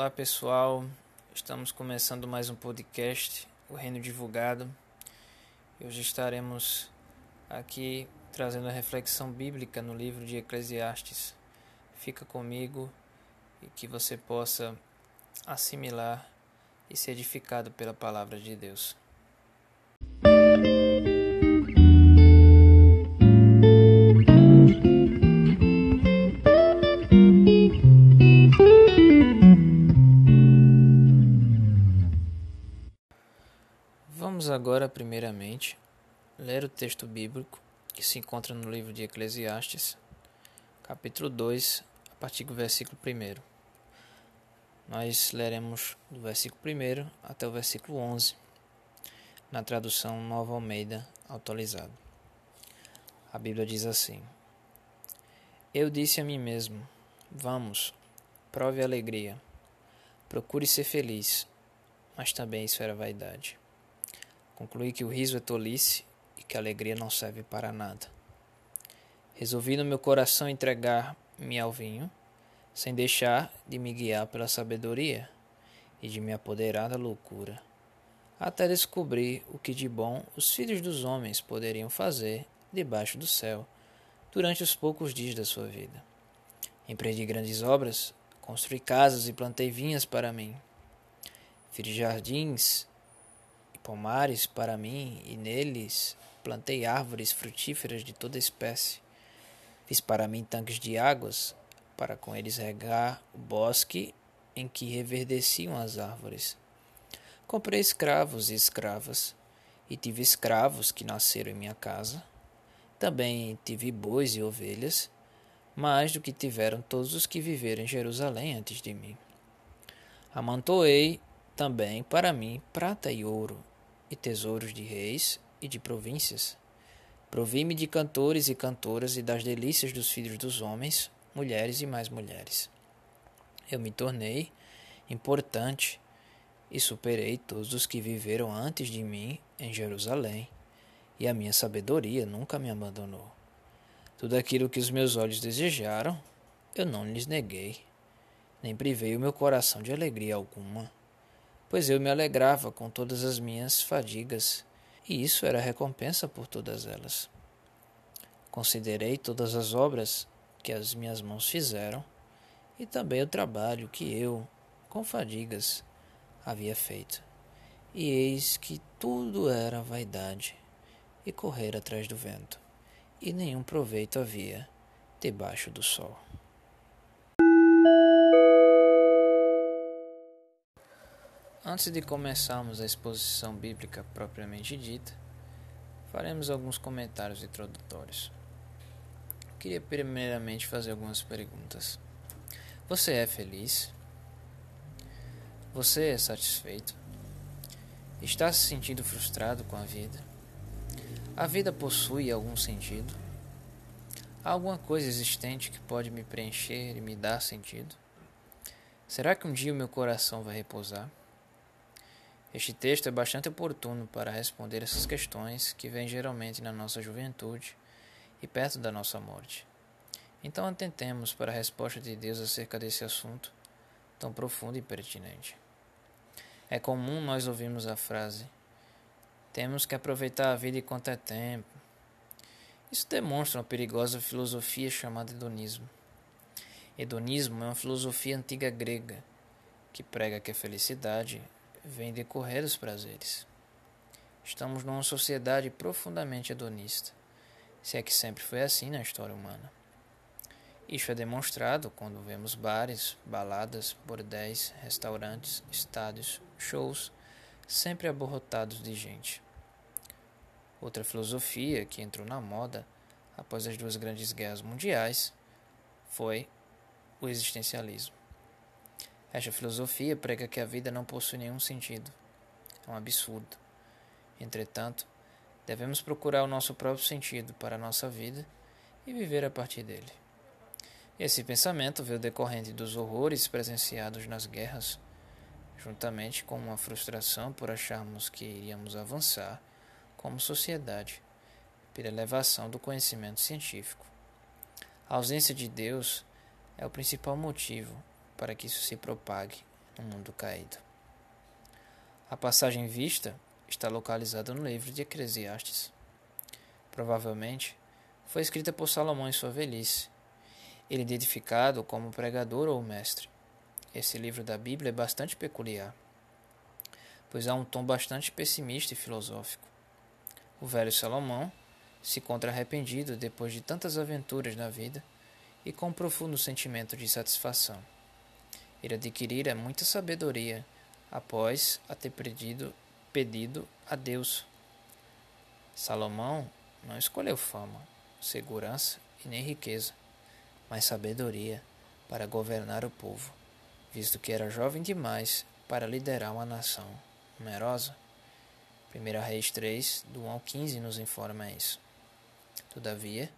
Olá pessoal, estamos começando mais um podcast, O Reino Divulgado. Hoje estaremos aqui trazendo a reflexão bíblica no livro de Eclesiastes. Fica comigo e que você possa assimilar e ser edificado pela palavra de Deus. Agora, primeiramente, ler o texto bíblico que se encontra no livro de Eclesiastes, capítulo 2, a partir do versículo 1. Nós leremos do versículo 1 até o versículo 11, na tradução Nova Almeida atualizada. A Bíblia diz assim: Eu disse a mim mesmo: Vamos, prove a alegria, procure ser feliz, mas também isso era vaidade. Concluí que o riso é tolice e que a alegria não serve para nada. Resolvi no meu coração entregar-me ao vinho, sem deixar de me guiar pela sabedoria e de me apoderar da loucura, até descobrir o que de bom os filhos dos homens poderiam fazer debaixo do céu durante os poucos dias da sua vida. Empreendi grandes obras, construí casas e plantei vinhas para mim. Fiz jardins pomares para mim, e neles plantei árvores frutíferas de toda espécie. Fiz para mim tanques de águas, para com eles regar o bosque em que reverdeciam as árvores. Comprei escravos e escravas, e tive escravos que nasceram em minha casa. Também tive bois e ovelhas, mais do que tiveram todos os que viveram em Jerusalém antes de mim. Amantoei também para mim prata e ouro, e tesouros de reis e de províncias. Provi-me de cantores e cantoras e das delícias dos filhos dos homens, mulheres e mais mulheres. Eu me tornei importante e superei todos os que viveram antes de mim em Jerusalém, e a minha sabedoria nunca me abandonou. Tudo aquilo que os meus olhos desejaram, eu não lhes neguei, nem privei o meu coração de alegria alguma pois eu me alegrava com todas as minhas fadigas, e isso era recompensa por todas elas. Considerei todas as obras que as minhas mãos fizeram, e também o trabalho que eu, com fadigas, havia feito. E eis que tudo era vaidade e correr atrás do vento, e nenhum proveito havia debaixo do sol. Antes de começarmos a exposição bíblica propriamente dita, faremos alguns comentários introdutórios. Queria primeiramente fazer algumas perguntas. Você é feliz? Você é satisfeito? Está se sentindo frustrado com a vida? A vida possui algum sentido? Há alguma coisa existente que pode me preencher e me dar sentido? Será que um dia o meu coração vai repousar? Este texto é bastante oportuno para responder essas questões que vêm geralmente na nossa juventude e perto da nossa morte. Então atentemos para a resposta de Deus acerca desse assunto tão profundo e pertinente. É comum nós ouvirmos a frase: temos que aproveitar a vida enquanto é tempo. Isso demonstra uma perigosa filosofia chamada hedonismo. Hedonismo é uma filosofia antiga grega que prega que a felicidade vem decorrer dos prazeres. Estamos numa sociedade profundamente hedonista, se é que sempre foi assim na história humana. Isso é demonstrado quando vemos bares, baladas, bordéis, restaurantes, estádios, shows sempre aborrotados de gente. Outra filosofia que entrou na moda após as duas grandes guerras mundiais foi o existencialismo. Esta filosofia prega que a vida não possui nenhum sentido. É um absurdo. Entretanto, devemos procurar o nosso próprio sentido para a nossa vida e viver a partir dele. Esse pensamento veio decorrente dos horrores presenciados nas guerras, juntamente com uma frustração por acharmos que iríamos avançar como sociedade pela elevação do conhecimento científico. A ausência de Deus é o principal motivo para que isso se propague no mundo caído. A passagem vista está localizada no livro de Eclesiastes. Provavelmente foi escrita por Salomão em sua velhice. Ele é identificado como pregador ou mestre. Esse livro da Bíblia é bastante peculiar, pois há um tom bastante pessimista e filosófico. O velho Salomão se encontra arrependido depois de tantas aventuras na vida e com um profundo sentimento de satisfação. Ele adquirira muita sabedoria após a ter pedido, pedido a Deus. Salomão não escolheu fama, segurança e nem riqueza, mas sabedoria para governar o povo, visto que era jovem demais para liderar uma nação numerosa. 1 Reis 3, do 1 ao 15, nos informa isso. Todavia,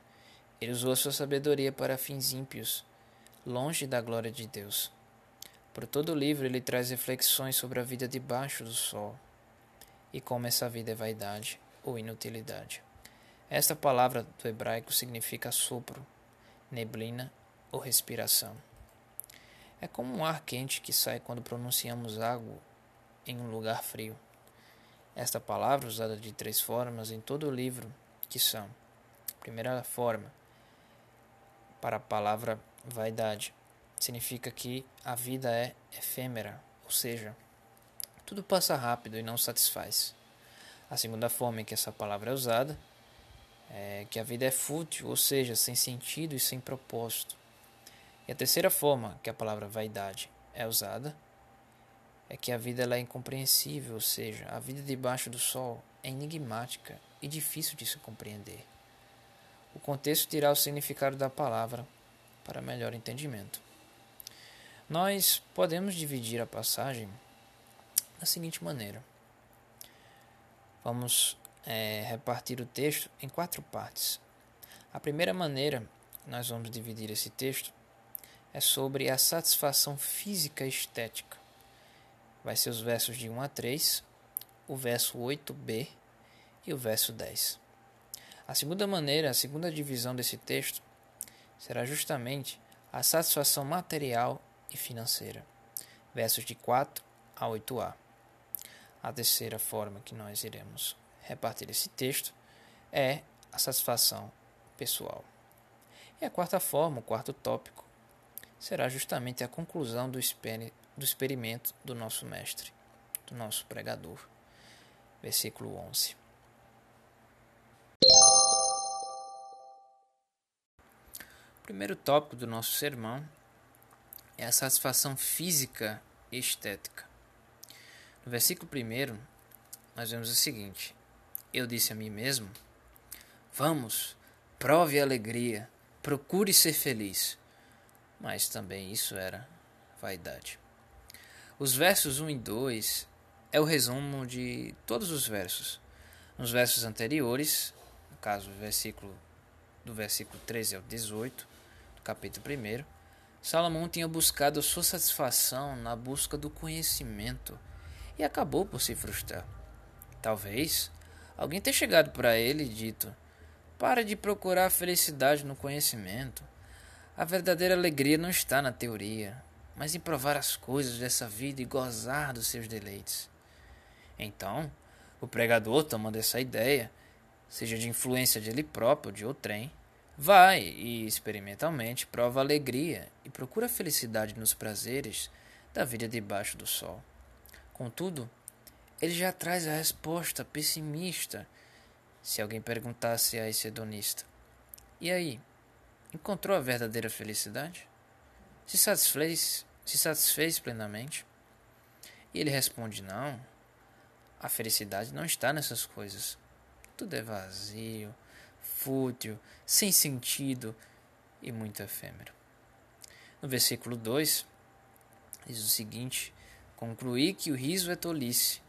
ele usou sua sabedoria para fins ímpios, longe da glória de Deus. Por todo o livro ele traz reflexões sobre a vida debaixo do sol e como essa vida é vaidade ou inutilidade. Esta palavra do hebraico significa sopro, neblina ou respiração. É como um ar quente que sai quando pronunciamos água em um lugar frio. Esta palavra, usada de três formas em todo o livro, que são: primeira forma, para a palavra vaidade, significa que a vida é efêmera, ou seja, tudo passa rápido e não satisfaz. A segunda forma em que essa palavra é usada é que a vida é fútil, ou seja, sem sentido e sem propósito. E a terceira forma que a palavra vaidade é usada é que a vida ela é incompreensível, ou seja, a vida debaixo do sol é enigmática e difícil de se compreender. O contexto dirá o significado da palavra para melhor entendimento. Nós podemos dividir a passagem da seguinte maneira: vamos é, repartir o texto em quatro partes. A primeira maneira nós vamos dividir esse texto é sobre a satisfação física estética. Vai ser os versos de 1 a 3, o verso 8b e o verso 10. A segunda maneira, a segunda divisão desse texto será justamente a satisfação material e financeira. Versos de 4 a 8a. A terceira forma que nós iremos repartir esse texto é a satisfação pessoal. E a quarta forma, o quarto tópico, será justamente a conclusão do, do experimento do nosso mestre, do nosso pregador. Versículo 11. O primeiro tópico do nosso sermão é a satisfação física e estética. No versículo 1, nós vemos o seguinte: Eu disse a mim mesmo: Vamos, prove a alegria, procure ser feliz. Mas também isso era vaidade. Os versos 1 e 2 é o resumo de todos os versos. Nos versos anteriores, no caso, o versículo do versículo 13 ao 18, do capítulo 1, Salomão tinha buscado sua satisfação na busca do conhecimento e acabou por se frustrar. Talvez alguém tenha chegado para ele e dito: Para de procurar a felicidade no conhecimento. A verdadeira alegria não está na teoria, mas em provar as coisas dessa vida e gozar dos seus deleites. Então, o pregador, tomando essa ideia, seja de influência de ele próprio ou de outrem, Vai e experimentalmente prova alegria e procura felicidade nos prazeres da vida debaixo do sol. Contudo, ele já traz a resposta pessimista se alguém perguntasse a esse hedonista: E aí, encontrou a verdadeira felicidade? Se satisfez, se satisfez plenamente? E ele responde: Não, a felicidade não está nessas coisas. Tudo é vazio, fútil, sem sentido e muito efêmero. No versículo 2, diz o seguinte: Concluí que o riso é tolice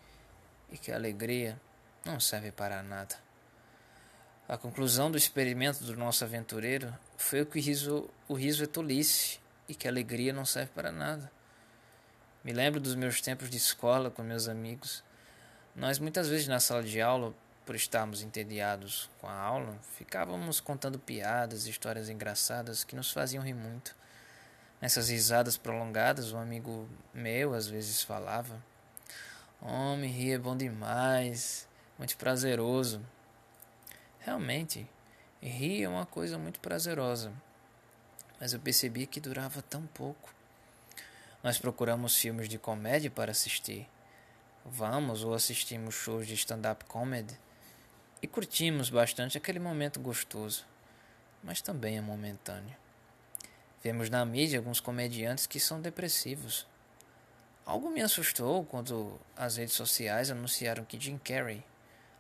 e que a alegria não serve para nada. A conclusão do experimento do nosso aventureiro foi que o riso, o riso é tolice e que a alegria não serve para nada. Me lembro dos meus tempos de escola com meus amigos. Nós muitas vezes na sala de aula por estarmos entediados com a aula, ficávamos contando piadas, histórias engraçadas que nos faziam rir muito. Nessas risadas prolongadas, um amigo meu às vezes falava: Homem, rir é bom demais, muito prazeroso. Realmente, rir é uma coisa muito prazerosa, mas eu percebi que durava tão pouco. Nós procuramos filmes de comédia para assistir. Vamos ou assistimos shows de stand-up comedy e curtimos bastante aquele momento gostoso, mas também é momentâneo. Vemos na mídia alguns comediantes que são depressivos. Algo me assustou quando as redes sociais anunciaram que Jim Carrey,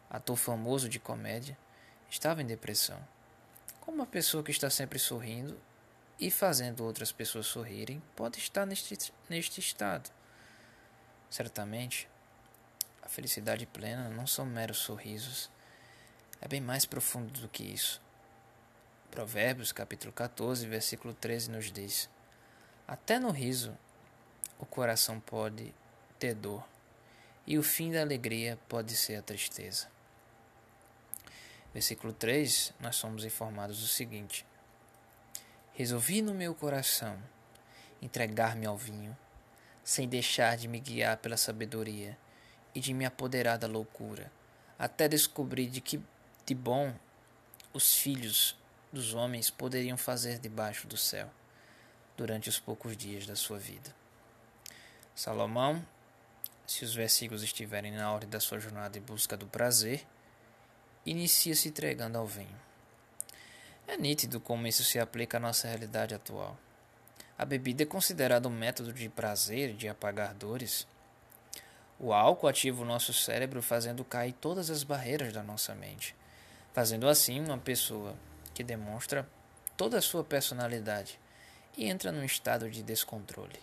ator famoso de comédia, estava em depressão. Como uma pessoa que está sempre sorrindo e fazendo outras pessoas sorrirem pode estar neste, neste estado? Certamente, a felicidade plena não são meros sorrisos, é bem mais profundo do que isso. Provérbios capítulo 14, versículo 13 nos diz: Até no riso o coração pode ter dor, e o fim da alegria pode ser a tristeza. Versículo 3, nós somos informados o seguinte: Resolvi no meu coração entregar-me ao vinho, sem deixar de me guiar pela sabedoria e de me apoderar da loucura, até descobrir de que de bom os filhos dos homens poderiam fazer debaixo do céu durante os poucos dias da sua vida. Salomão, se os versículos estiverem na ordem da sua jornada em busca do prazer, inicia se entregando ao vinho. É nítido como isso se aplica à nossa realidade atual. A bebida é considerada um método de prazer de apagar dores. O álcool ativa o nosso cérebro fazendo cair todas as barreiras da nossa mente, fazendo assim uma pessoa que demonstra toda a sua personalidade e entra num estado de descontrole.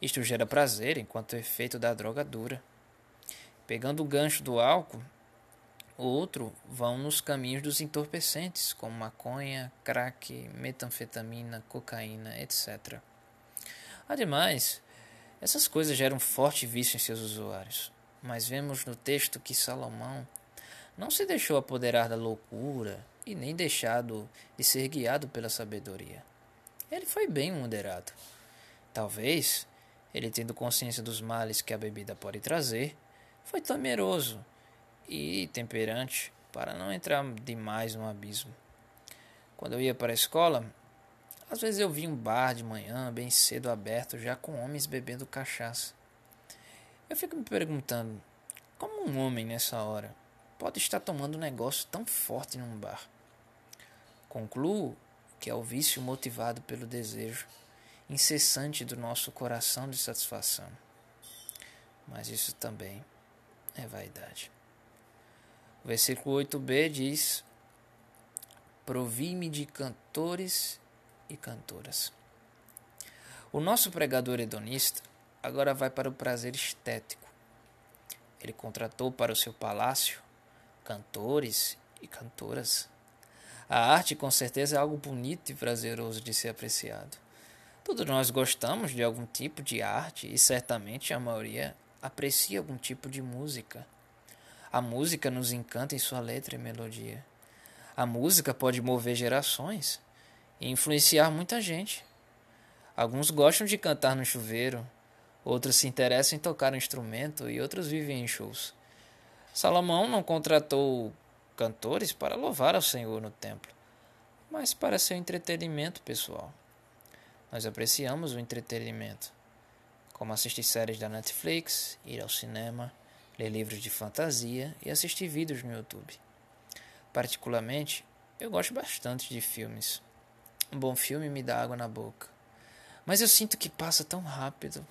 Isto gera prazer enquanto o efeito da droga dura. Pegando o gancho do álcool, outro vão nos caminhos dos entorpecentes, como maconha, crack, metanfetamina, cocaína, etc. Ademais, essas coisas geram forte vício em seus usuários. Mas vemos no texto que Salomão não se deixou apoderar da loucura e nem deixado de ser guiado pela sabedoria. Ele foi bem moderado. Talvez, ele tendo consciência dos males que a bebida pode trazer, foi temeroso e temperante para não entrar demais no abismo. Quando eu ia para a escola, às vezes eu via um bar de manhã, bem cedo aberto, já com homens bebendo cachaça. Eu fico me perguntando, como um homem nessa hora pode estar tomando um negócio tão forte num bar? Concluo que é o vício motivado pelo desejo incessante do nosso coração de satisfação. Mas isso também é vaidade. O versículo 8b diz: Provi-me de cantores e cantoras. O nosso pregador hedonista agora vai para o prazer estético. Ele contratou para o seu palácio cantores e cantoras a arte, com certeza, é algo bonito e prazeroso de ser apreciado. Todos nós gostamos de algum tipo de arte e certamente a maioria aprecia algum tipo de música. A música nos encanta em sua letra e melodia. A música pode mover gerações e influenciar muita gente. Alguns gostam de cantar no chuveiro, outros se interessam em tocar um instrumento e outros vivem em shows. Salomão não contratou cantores para louvar ao Senhor no templo, mas para seu entretenimento pessoal. Nós apreciamos o entretenimento, como assistir séries da Netflix, ir ao cinema, ler livros de fantasia e assistir vídeos no YouTube. Particularmente, eu gosto bastante de filmes. Um bom filme me dá água na boca. Mas eu sinto que passa tão rápido.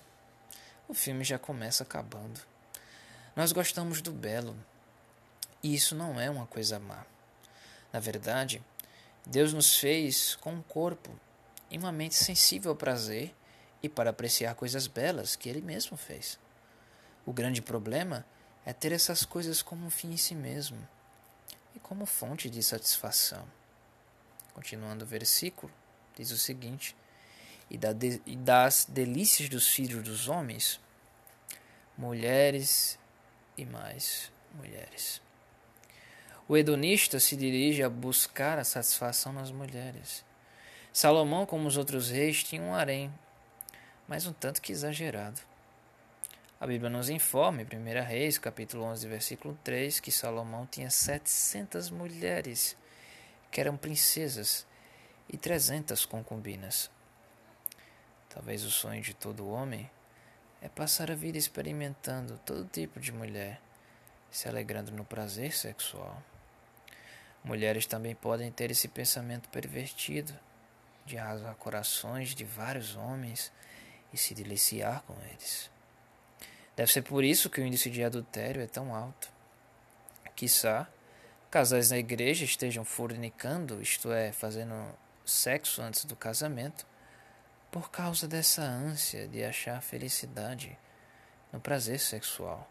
O filme já começa acabando. Nós gostamos do belo, e isso não é uma coisa má. Na verdade, Deus nos fez com um corpo e uma mente sensível ao prazer e para apreciar coisas belas que Ele mesmo fez. O grande problema é ter essas coisas como um fim em si mesmo e como fonte de satisfação. Continuando o versículo, diz o seguinte: e das delícias dos filhos dos homens, mulheres e mais mulheres. O hedonista se dirige a buscar a satisfação nas mulheres. Salomão, como os outros reis, tinha um harém mas um tanto que exagerado. A Bíblia nos informa, em 1 Reis, capítulo 11, versículo 3, que Salomão tinha 700 mulheres que eram princesas e 300 concubinas. Talvez o sonho de todo homem é passar a vida experimentando todo tipo de mulher, se alegrando no prazer sexual. Mulheres também podem ter esse pensamento pervertido de arrasar corações de vários homens e se deliciar com eles. Deve ser por isso que o índice de adultério é tão alto. Quiçá, casais na igreja estejam fornicando, isto é, fazendo sexo antes do casamento, por causa dessa ânsia de achar felicidade no prazer sexual.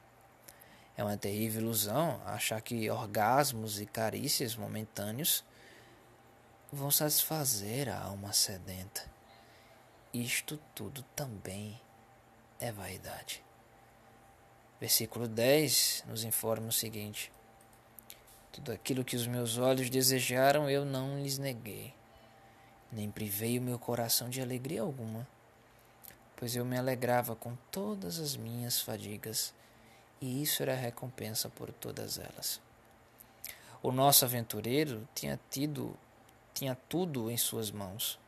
É uma terrível ilusão achar que orgasmos e carícias momentâneos vão satisfazer a alma sedenta. Isto tudo também é vaidade. Versículo 10 nos informa o seguinte: Tudo aquilo que os meus olhos desejaram eu não lhes neguei nem privei o meu coração de alegria alguma, pois eu me alegrava com todas as minhas fadigas, e isso era recompensa por todas elas. O nosso aventureiro tinha tido tinha tudo em suas mãos.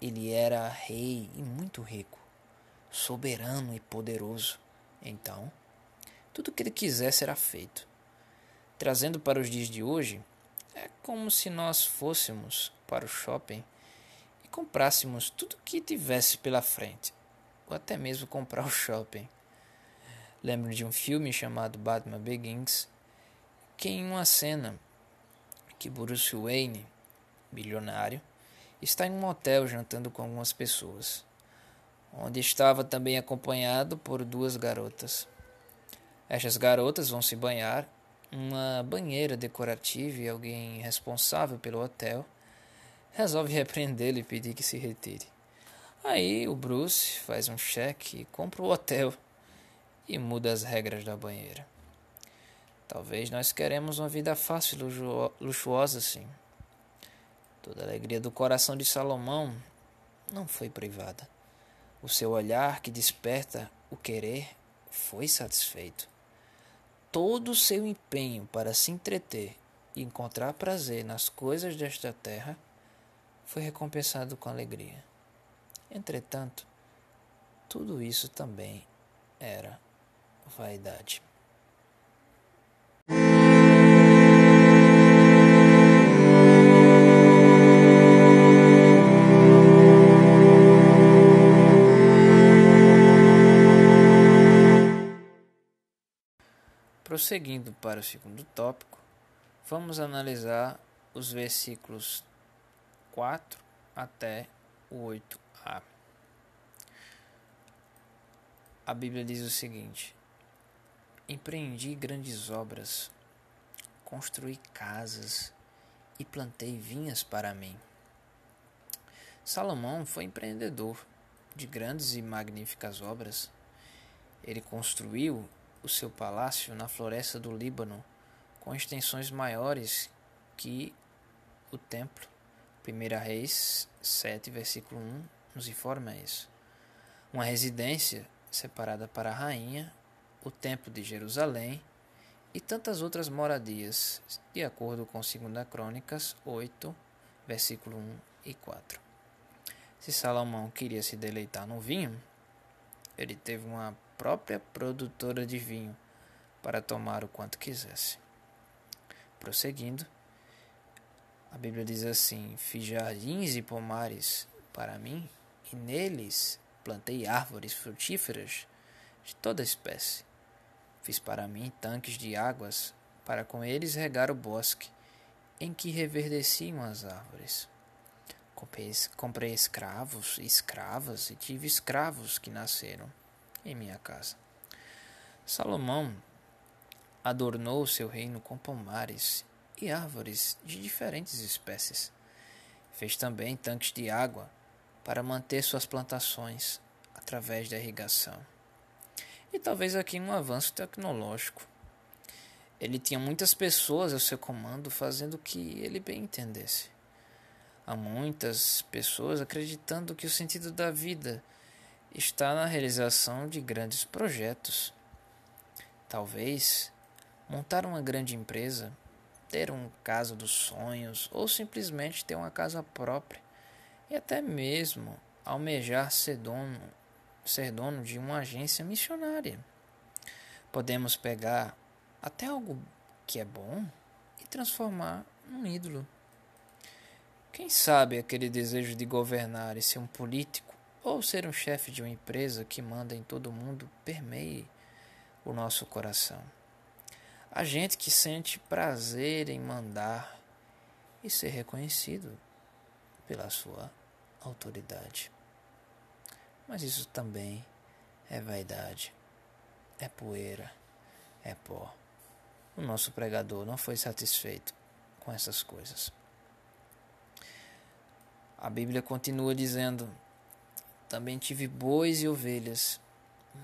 Ele era rei e muito rico, soberano e poderoso. Então, tudo o que ele quisesse era feito. Trazendo para os dias de hoje, é como se nós fôssemos para o shopping e comprássemos tudo que tivesse pela frente, ou até mesmo comprar o shopping. Lembro de um filme chamado Batman Begins, que em uma cena que Bruce Wayne, bilionário, está em um hotel jantando com algumas pessoas, onde estava também acompanhado por duas garotas. Estas garotas vão se banhar uma banheira decorativa e alguém responsável pelo hotel resolve repreendê-lo e pedir que se retire. Aí o Bruce faz um cheque, compra o hotel e muda as regras da banheira. Talvez nós queremos uma vida fácil e luxuosa sim. Toda a alegria do coração de Salomão não foi privada. O seu olhar que desperta o querer foi satisfeito. Todo o seu empenho para se entreter e encontrar prazer nas coisas desta terra foi recompensado com alegria. Entretanto, tudo isso também era vaidade. Prosseguindo para o segundo tópico, vamos analisar os versículos 4 até o 8a. A Bíblia diz o seguinte: Empreendi grandes obras, construí casas e plantei vinhas para mim. Salomão foi empreendedor de grandes e magníficas obras. Ele construiu o seu palácio na floresta do Líbano, com extensões maiores que o templo 1 Reis 7, versículo 1 nos informa isso. Uma residência separada para a rainha, o templo de Jerusalém e tantas outras moradias, de acordo com 2 Crônicas 8, versículo 1 e 4. Se Salomão queria se deleitar no vinho, ele teve uma própria produtora de vinho para tomar o quanto quisesse. Prosseguindo, a Bíblia diz assim: Fiz jardins e pomares para mim, e neles plantei árvores frutíferas de toda espécie. Fiz para mim tanques de águas, para com eles regar o bosque, em que reverdeciam as árvores. Comprei, comprei escravos e escravas, e tive escravos que nasceram em minha casa. Salomão adornou seu reino com pomares e árvores de diferentes espécies. Fez também tanques de água para manter suas plantações através da irrigação. E talvez aqui um avanço tecnológico. Ele tinha muitas pessoas ao seu comando fazendo o que ele bem entendesse. Há muitas pessoas acreditando que o sentido da vida está na realização de grandes projetos. Talvez montar uma grande empresa, ter um caso dos sonhos ou simplesmente ter uma casa própria e até mesmo almejar ser dono, ser dono de uma agência missionária. Podemos pegar até algo que é bom e transformar num ídolo. Quem sabe aquele desejo de governar e ser um político ou ser um chefe de uma empresa que manda em todo mundo permeie o nosso coração. A gente que sente prazer em mandar e ser reconhecido pela sua autoridade. Mas isso também é vaidade, é poeira, é pó. O nosso pregador não foi satisfeito com essas coisas. A Bíblia continua dizendo: Também tive bois e ovelhas,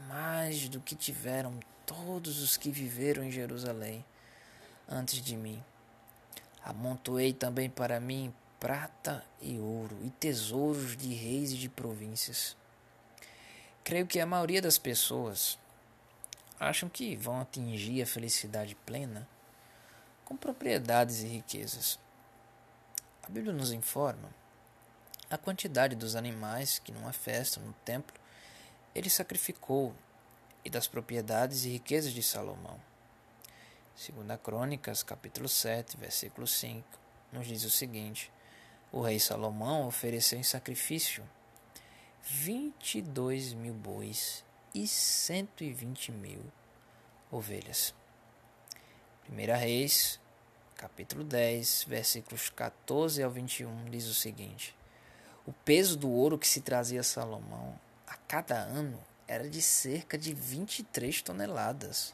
mais do que tiveram todos os que viveram em Jerusalém antes de mim. Amontoei também para mim prata e ouro e tesouros de reis e de províncias. Creio que a maioria das pessoas acham que vão atingir a felicidade plena com propriedades e riquezas. A Bíblia nos informa a quantidade dos animais que numa festa no templo ele sacrificou e das propriedades e riquezas de Salomão. Segundo Crônicas, capítulo 7, versículo 5, nos diz o seguinte: O rei Salomão ofereceu em sacrifício 22 mil bois e 120 mil ovelhas. 1 Reis, capítulo 10, versículos 14 ao 21, diz o seguinte: O peso do ouro que se trazia a Salomão a cada ano era de cerca de 23 toneladas,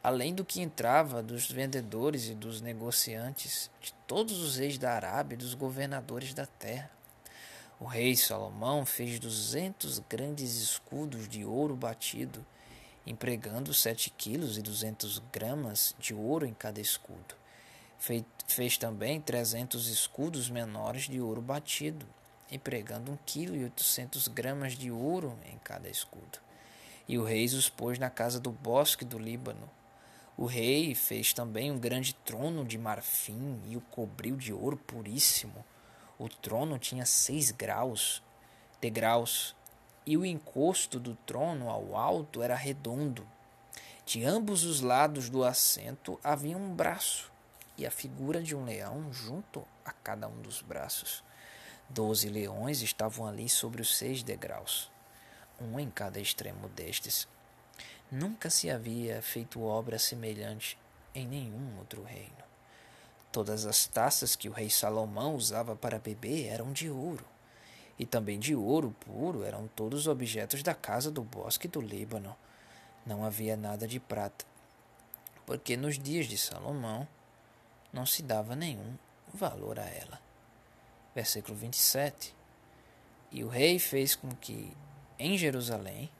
além do que entrava dos vendedores e dos negociantes, de todos os reis da Arábia e dos governadores da terra. O rei Salomão fez duzentos grandes escudos de ouro batido, empregando sete quilos e duzentos gramas de ouro em cada escudo. Fez também trezentos escudos menores de ouro batido, empregando um quilo e oitocentos gramas de ouro em cada escudo. E o rei os pôs na casa do bosque do Líbano. O rei fez também um grande trono de marfim e o cobriu de ouro puríssimo. O trono tinha seis graus, degraus, e o encosto do trono ao alto era redondo. De ambos os lados do assento havia um braço e a figura de um leão junto a cada um dos braços. Doze leões estavam ali sobre os seis degraus, um em cada extremo destes. Nunca se havia feito obra semelhante em nenhum outro reino. Todas as taças que o rei Salomão usava para beber eram de ouro, e também de ouro puro eram todos os objetos da casa do bosque do Líbano. Não havia nada de prata, porque nos dias de Salomão não se dava nenhum valor a ela versículo 27. E o rei fez com que em Jerusalém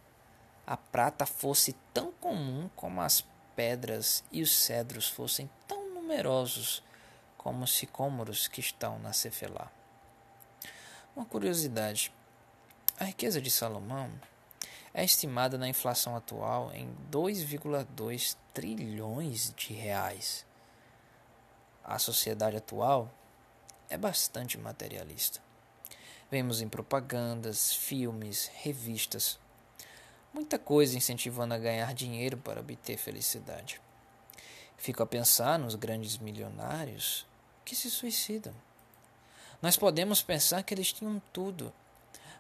a prata fosse tão comum como as pedras e os cedros fossem tão numerosos como os sicômoros que estão na Cefelá. Uma curiosidade: a riqueza de Salomão é estimada na inflação atual em 2,2 trilhões de reais. A sociedade atual é bastante materialista. Vemos em propagandas, filmes, revistas, muita coisa incentivando a ganhar dinheiro para obter felicidade. Fico a pensar nos grandes milionários que se suicidam. Nós podemos pensar que eles tinham tudo,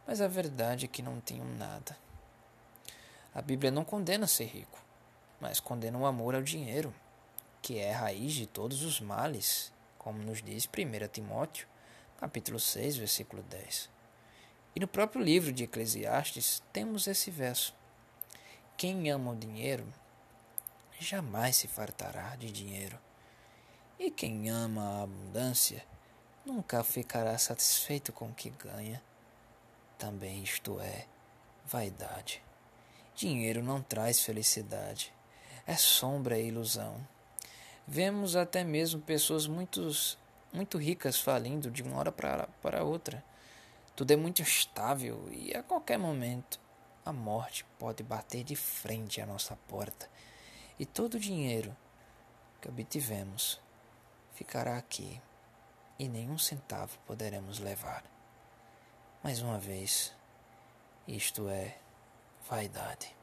mas a verdade é que não tinham nada. A Bíblia não condena ser rico, mas condena o amor ao dinheiro, que é a raiz de todos os males como nos diz 1 Timóteo, capítulo 6, versículo 10. E no próprio livro de Eclesiastes temos esse verso: Quem ama o dinheiro jamais se fartará de dinheiro, e quem ama a abundância nunca ficará satisfeito com o que ganha. Também isto é vaidade. Dinheiro não traz felicidade, é sombra e ilusão. Vemos até mesmo pessoas muito, muito ricas falindo de uma hora para, outra. Tudo é muito instável e a qualquer momento a morte pode bater de frente à nossa porta e todo o dinheiro que obtivemos ficará aqui e nenhum centavo poderemos levar. Mais uma vez, isto é vaidade.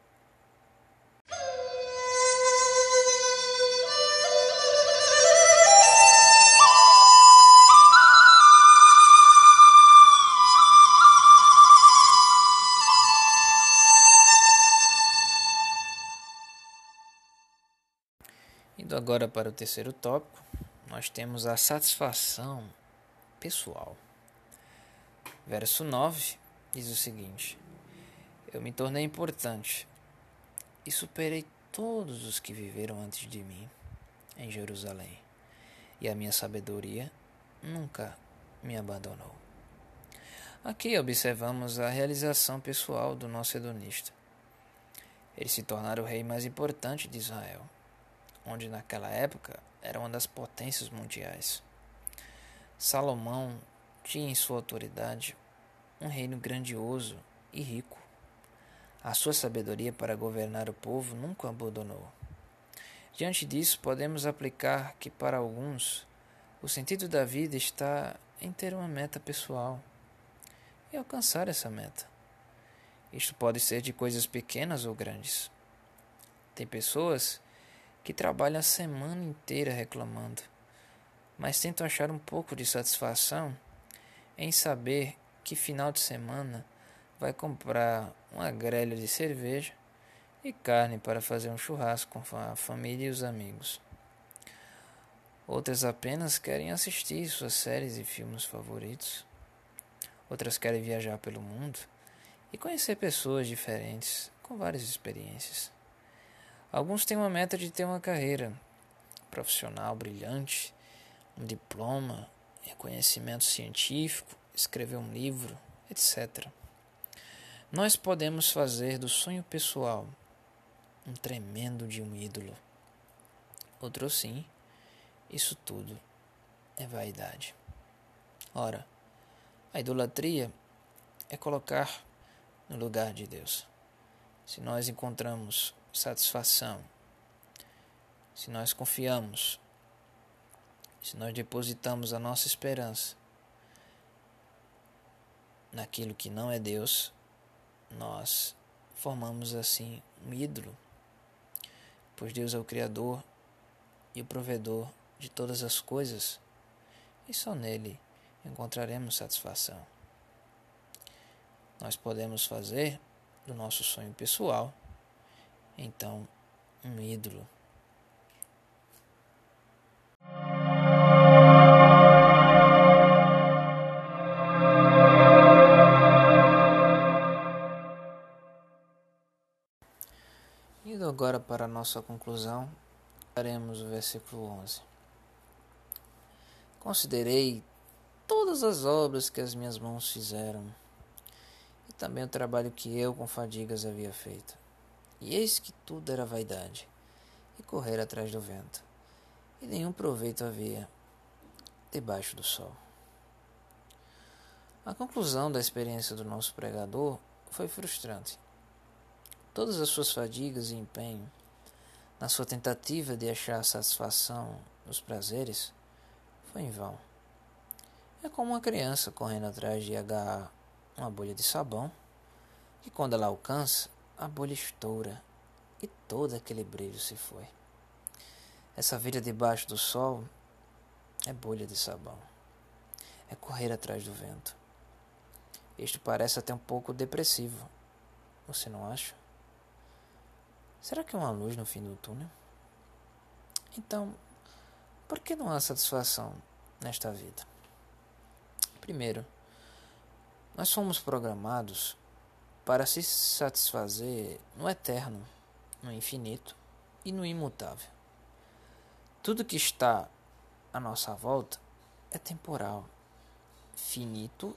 Indo agora para o terceiro tópico, nós temos a satisfação pessoal. Verso 9 diz o seguinte: Eu me tornei importante e superei todos os que viveram antes de mim em Jerusalém, e a minha sabedoria nunca me abandonou. Aqui observamos a realização pessoal do nosso hedonista. Ele se tornara o rei mais importante de Israel onde naquela época era uma das potências mundiais. Salomão tinha em sua autoridade um reino grandioso e rico. A sua sabedoria para governar o povo nunca abandonou. Diante disso, podemos aplicar que para alguns o sentido da vida está em ter uma meta pessoal e alcançar essa meta. Isto pode ser de coisas pequenas ou grandes. Tem pessoas que trabalham a semana inteira reclamando, mas tentam achar um pouco de satisfação em saber que final de semana vai comprar uma grelha de cerveja e carne para fazer um churrasco com a família e os amigos. Outras apenas querem assistir suas séries e filmes favoritos. Outras querem viajar pelo mundo e conhecer pessoas diferentes com várias experiências. Alguns têm uma meta de ter uma carreira profissional brilhante, um diploma, reconhecimento científico, escrever um livro, etc. Nós podemos fazer do sonho pessoal um tremendo de um ídolo. Outro sim, isso tudo é vaidade. Ora, a idolatria é colocar no lugar de Deus. Se nós encontramos satisfação, se nós confiamos, se nós depositamos a nossa esperança naquilo que não é Deus, nós formamos assim um ídolo, pois Deus é o Criador e o provedor de todas as coisas, e só nele encontraremos satisfação. Nós podemos fazer do nosso sonho pessoal então um ídolo. Indo agora para a nossa conclusão, daremos o versículo 11. Considerei todas as obras que as minhas mãos fizeram, e também o trabalho que eu com fadigas havia feito e eis que tudo era vaidade, e correr atrás do vento, e nenhum proveito havia debaixo do sol. A conclusão da experiência do nosso pregador foi frustrante. Todas as suas fadigas e empenho, na sua tentativa de achar satisfação nos prazeres, foi em vão. É como uma criança correndo atrás de agarrar uma bolha de sabão, que quando ela alcança, a bolha estoura e todo aquele brilho se foi. Essa vida debaixo do sol é bolha de sabão. É correr atrás do vento. Isto parece até um pouco depressivo. Você não acha? Será que é uma luz no fim do túnel? Então, por que não há satisfação nesta vida? Primeiro, nós somos programados para se satisfazer no eterno, no infinito e no imutável. Tudo que está à nossa volta é temporal, finito,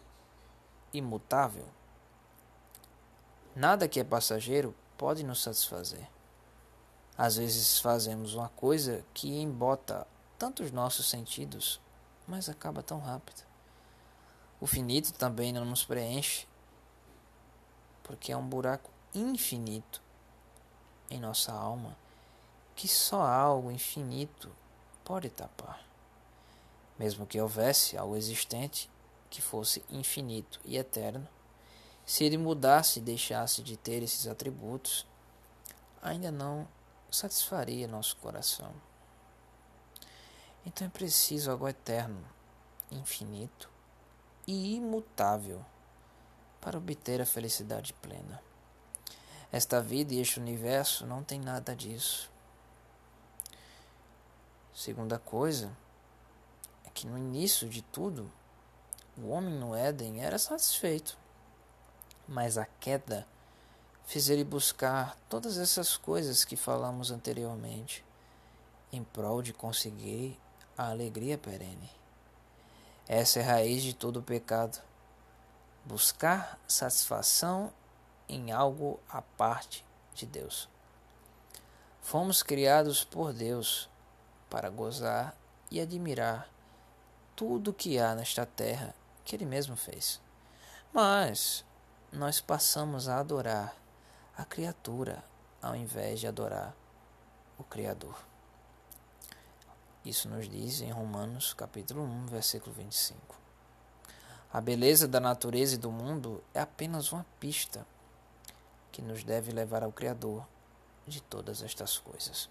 imutável. Nada que é passageiro pode nos satisfazer. Às vezes fazemos uma coisa que embota tanto os nossos sentidos, mas acaba tão rápido. O finito também não nos preenche porque é um buraco infinito em nossa alma que só algo infinito pode tapar. Mesmo que houvesse algo existente que fosse infinito e eterno, se ele mudasse e deixasse de ter esses atributos, ainda não satisfaria nosso coração. Então é preciso algo eterno, infinito e imutável para obter a felicidade plena. Esta vida e este universo não tem nada disso. Segunda coisa é que no início de tudo, o homem no Éden era satisfeito, mas a queda fez ele buscar todas essas coisas que falamos anteriormente, em prol de conseguir a alegria perene. Essa é a raiz de todo o pecado. Buscar satisfação em algo à parte de Deus. Fomos criados por Deus para gozar e admirar tudo que há nesta terra que Ele mesmo fez. Mas nós passamos a adorar a criatura ao invés de adorar o Criador. Isso nos diz em Romanos capítulo 1, versículo 25. A beleza da natureza e do mundo é apenas uma pista que nos deve levar ao Criador de todas estas coisas.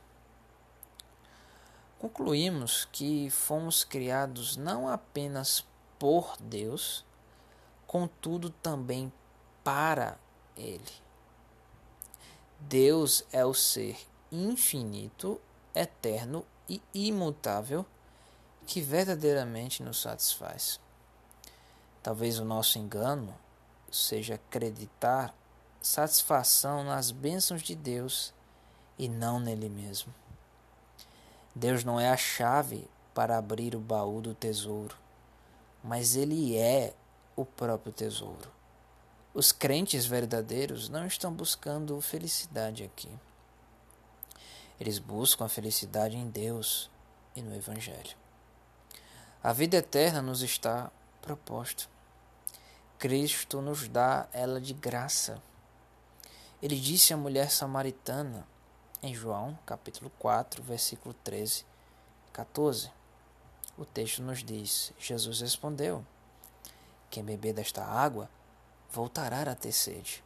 Concluímos que fomos criados não apenas por Deus, contudo também para Ele. Deus é o ser infinito, eterno e imutável que verdadeiramente nos satisfaz. Talvez o nosso engano seja acreditar satisfação nas bênçãos de Deus e não nele mesmo. Deus não é a chave para abrir o baú do tesouro, mas ele é o próprio tesouro. Os crentes verdadeiros não estão buscando felicidade aqui. Eles buscam a felicidade em Deus e no Evangelho. A vida eterna nos está proposta. Cristo nos dá ela de graça. Ele disse à mulher samaritana em João, capítulo 4, versículo 13, 14. O texto nos diz: Jesus respondeu: Quem beber desta água voltará a ter sede.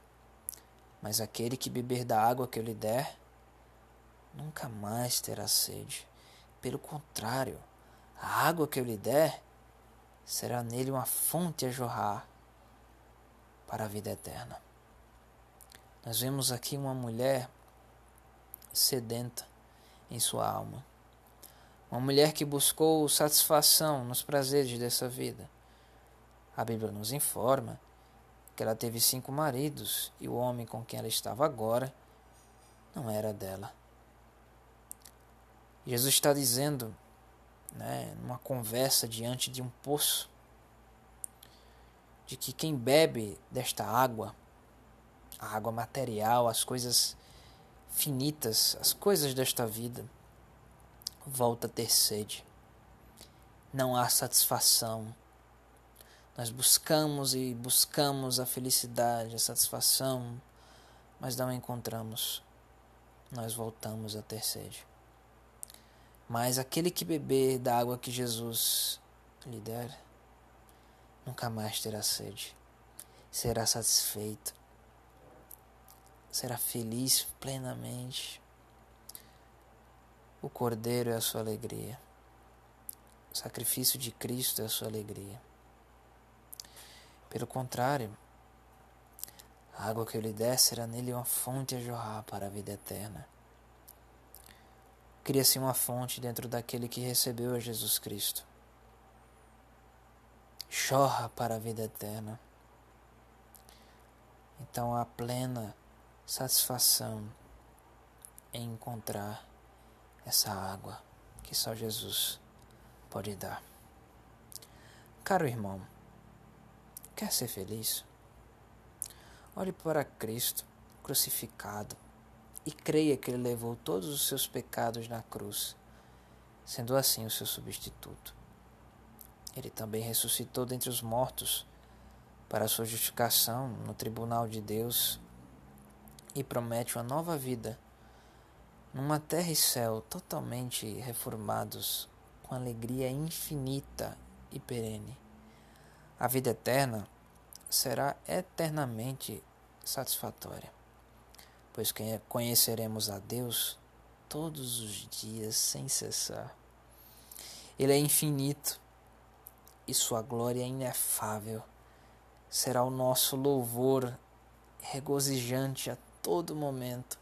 Mas aquele que beber da água que eu lhe der, nunca mais terá sede. Pelo contrário, a água que eu lhe der será nele uma fonte a jorrar para a vida eterna. Nós vemos aqui uma mulher sedenta em sua alma. Uma mulher que buscou satisfação nos prazeres dessa vida. A Bíblia nos informa que ela teve cinco maridos e o homem com quem ela estava agora não era dela. Jesus está dizendo, né, numa conversa diante de um poço, de que quem bebe desta água a água material, as coisas finitas, as coisas desta vida, volta a ter sede. Não há satisfação. Nós buscamos e buscamos a felicidade, a satisfação, mas não encontramos. Nós voltamos a ter sede. Mas aquele que beber da água que Jesus lhe der, nunca mais terá sede. Será satisfeito será feliz plenamente. O Cordeiro é a sua alegria. O sacrifício de Cristo é a sua alegria. Pelo contrário, a água que eu lhe der será nele uma fonte a jorrar para a vida eterna. Cria-se uma fonte dentro daquele que recebeu a Jesus Cristo. Chorra para a vida eterna. Então a plena satisfação em encontrar essa água que só Jesus pode dar. Caro irmão, quer ser feliz? Olhe para Cristo crucificado e creia que Ele levou todos os seus pecados na cruz, sendo assim o seu substituto. Ele também ressuscitou dentre os mortos para sua justificação no tribunal de Deus e promete uma nova vida numa terra e céu totalmente reformados com alegria infinita e perene. A vida eterna será eternamente satisfatória, pois conheceremos a Deus todos os dias sem cessar. Ele é infinito e sua glória inefável. Será o nosso louvor regozijante a todo momento.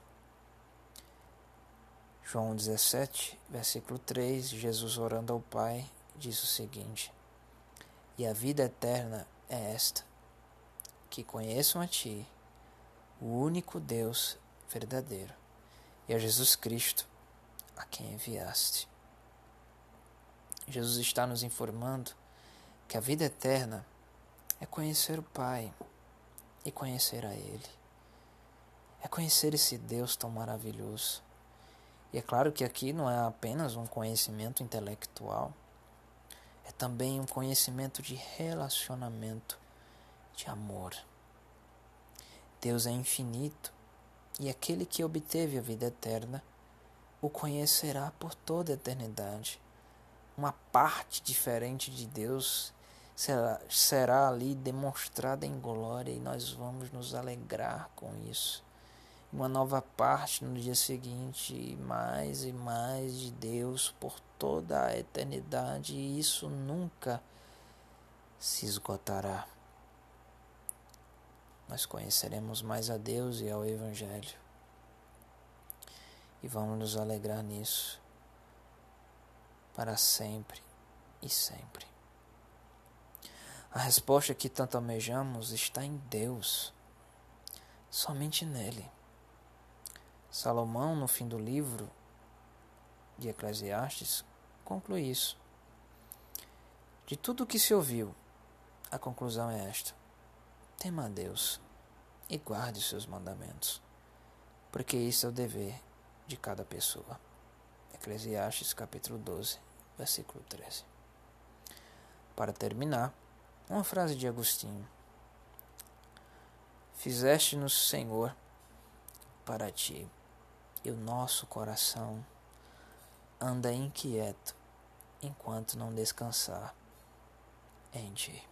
João 17, versículo 3, Jesus orando ao Pai, diz o seguinte: E a vida eterna é esta, que conheçam a Ti, o único Deus verdadeiro, e a Jesus Cristo, a quem enviaste. Jesus está nos informando que a vida eterna é conhecer o Pai e conhecer a Ele. É conhecer esse Deus tão maravilhoso e é claro que aqui não é apenas um conhecimento intelectual, é também um conhecimento de relacionamento, de amor. Deus é infinito e aquele que obteve a vida eterna o conhecerá por toda a eternidade. Uma parte diferente de Deus será, será ali demonstrada em glória e nós vamos nos alegrar com isso uma nova parte no dia seguinte, mais e mais de Deus por toda a eternidade, e isso nunca se esgotará. Nós conheceremos mais a Deus e ao Evangelho, e vamos nos alegrar nisso para sempre e sempre. A resposta que tanto almejamos está em Deus, somente nele. Salomão, no fim do livro de Eclesiastes, conclui isso. De tudo o que se ouviu, a conclusão é esta: tema a Deus e guarde os seus mandamentos, porque isso é o dever de cada pessoa. Eclesiastes capítulo 12, versículo 13. Para terminar, uma frase de Agostinho: Fizeste-nos, Senhor, para ti e o nosso coração anda inquieto enquanto não descansar em ti.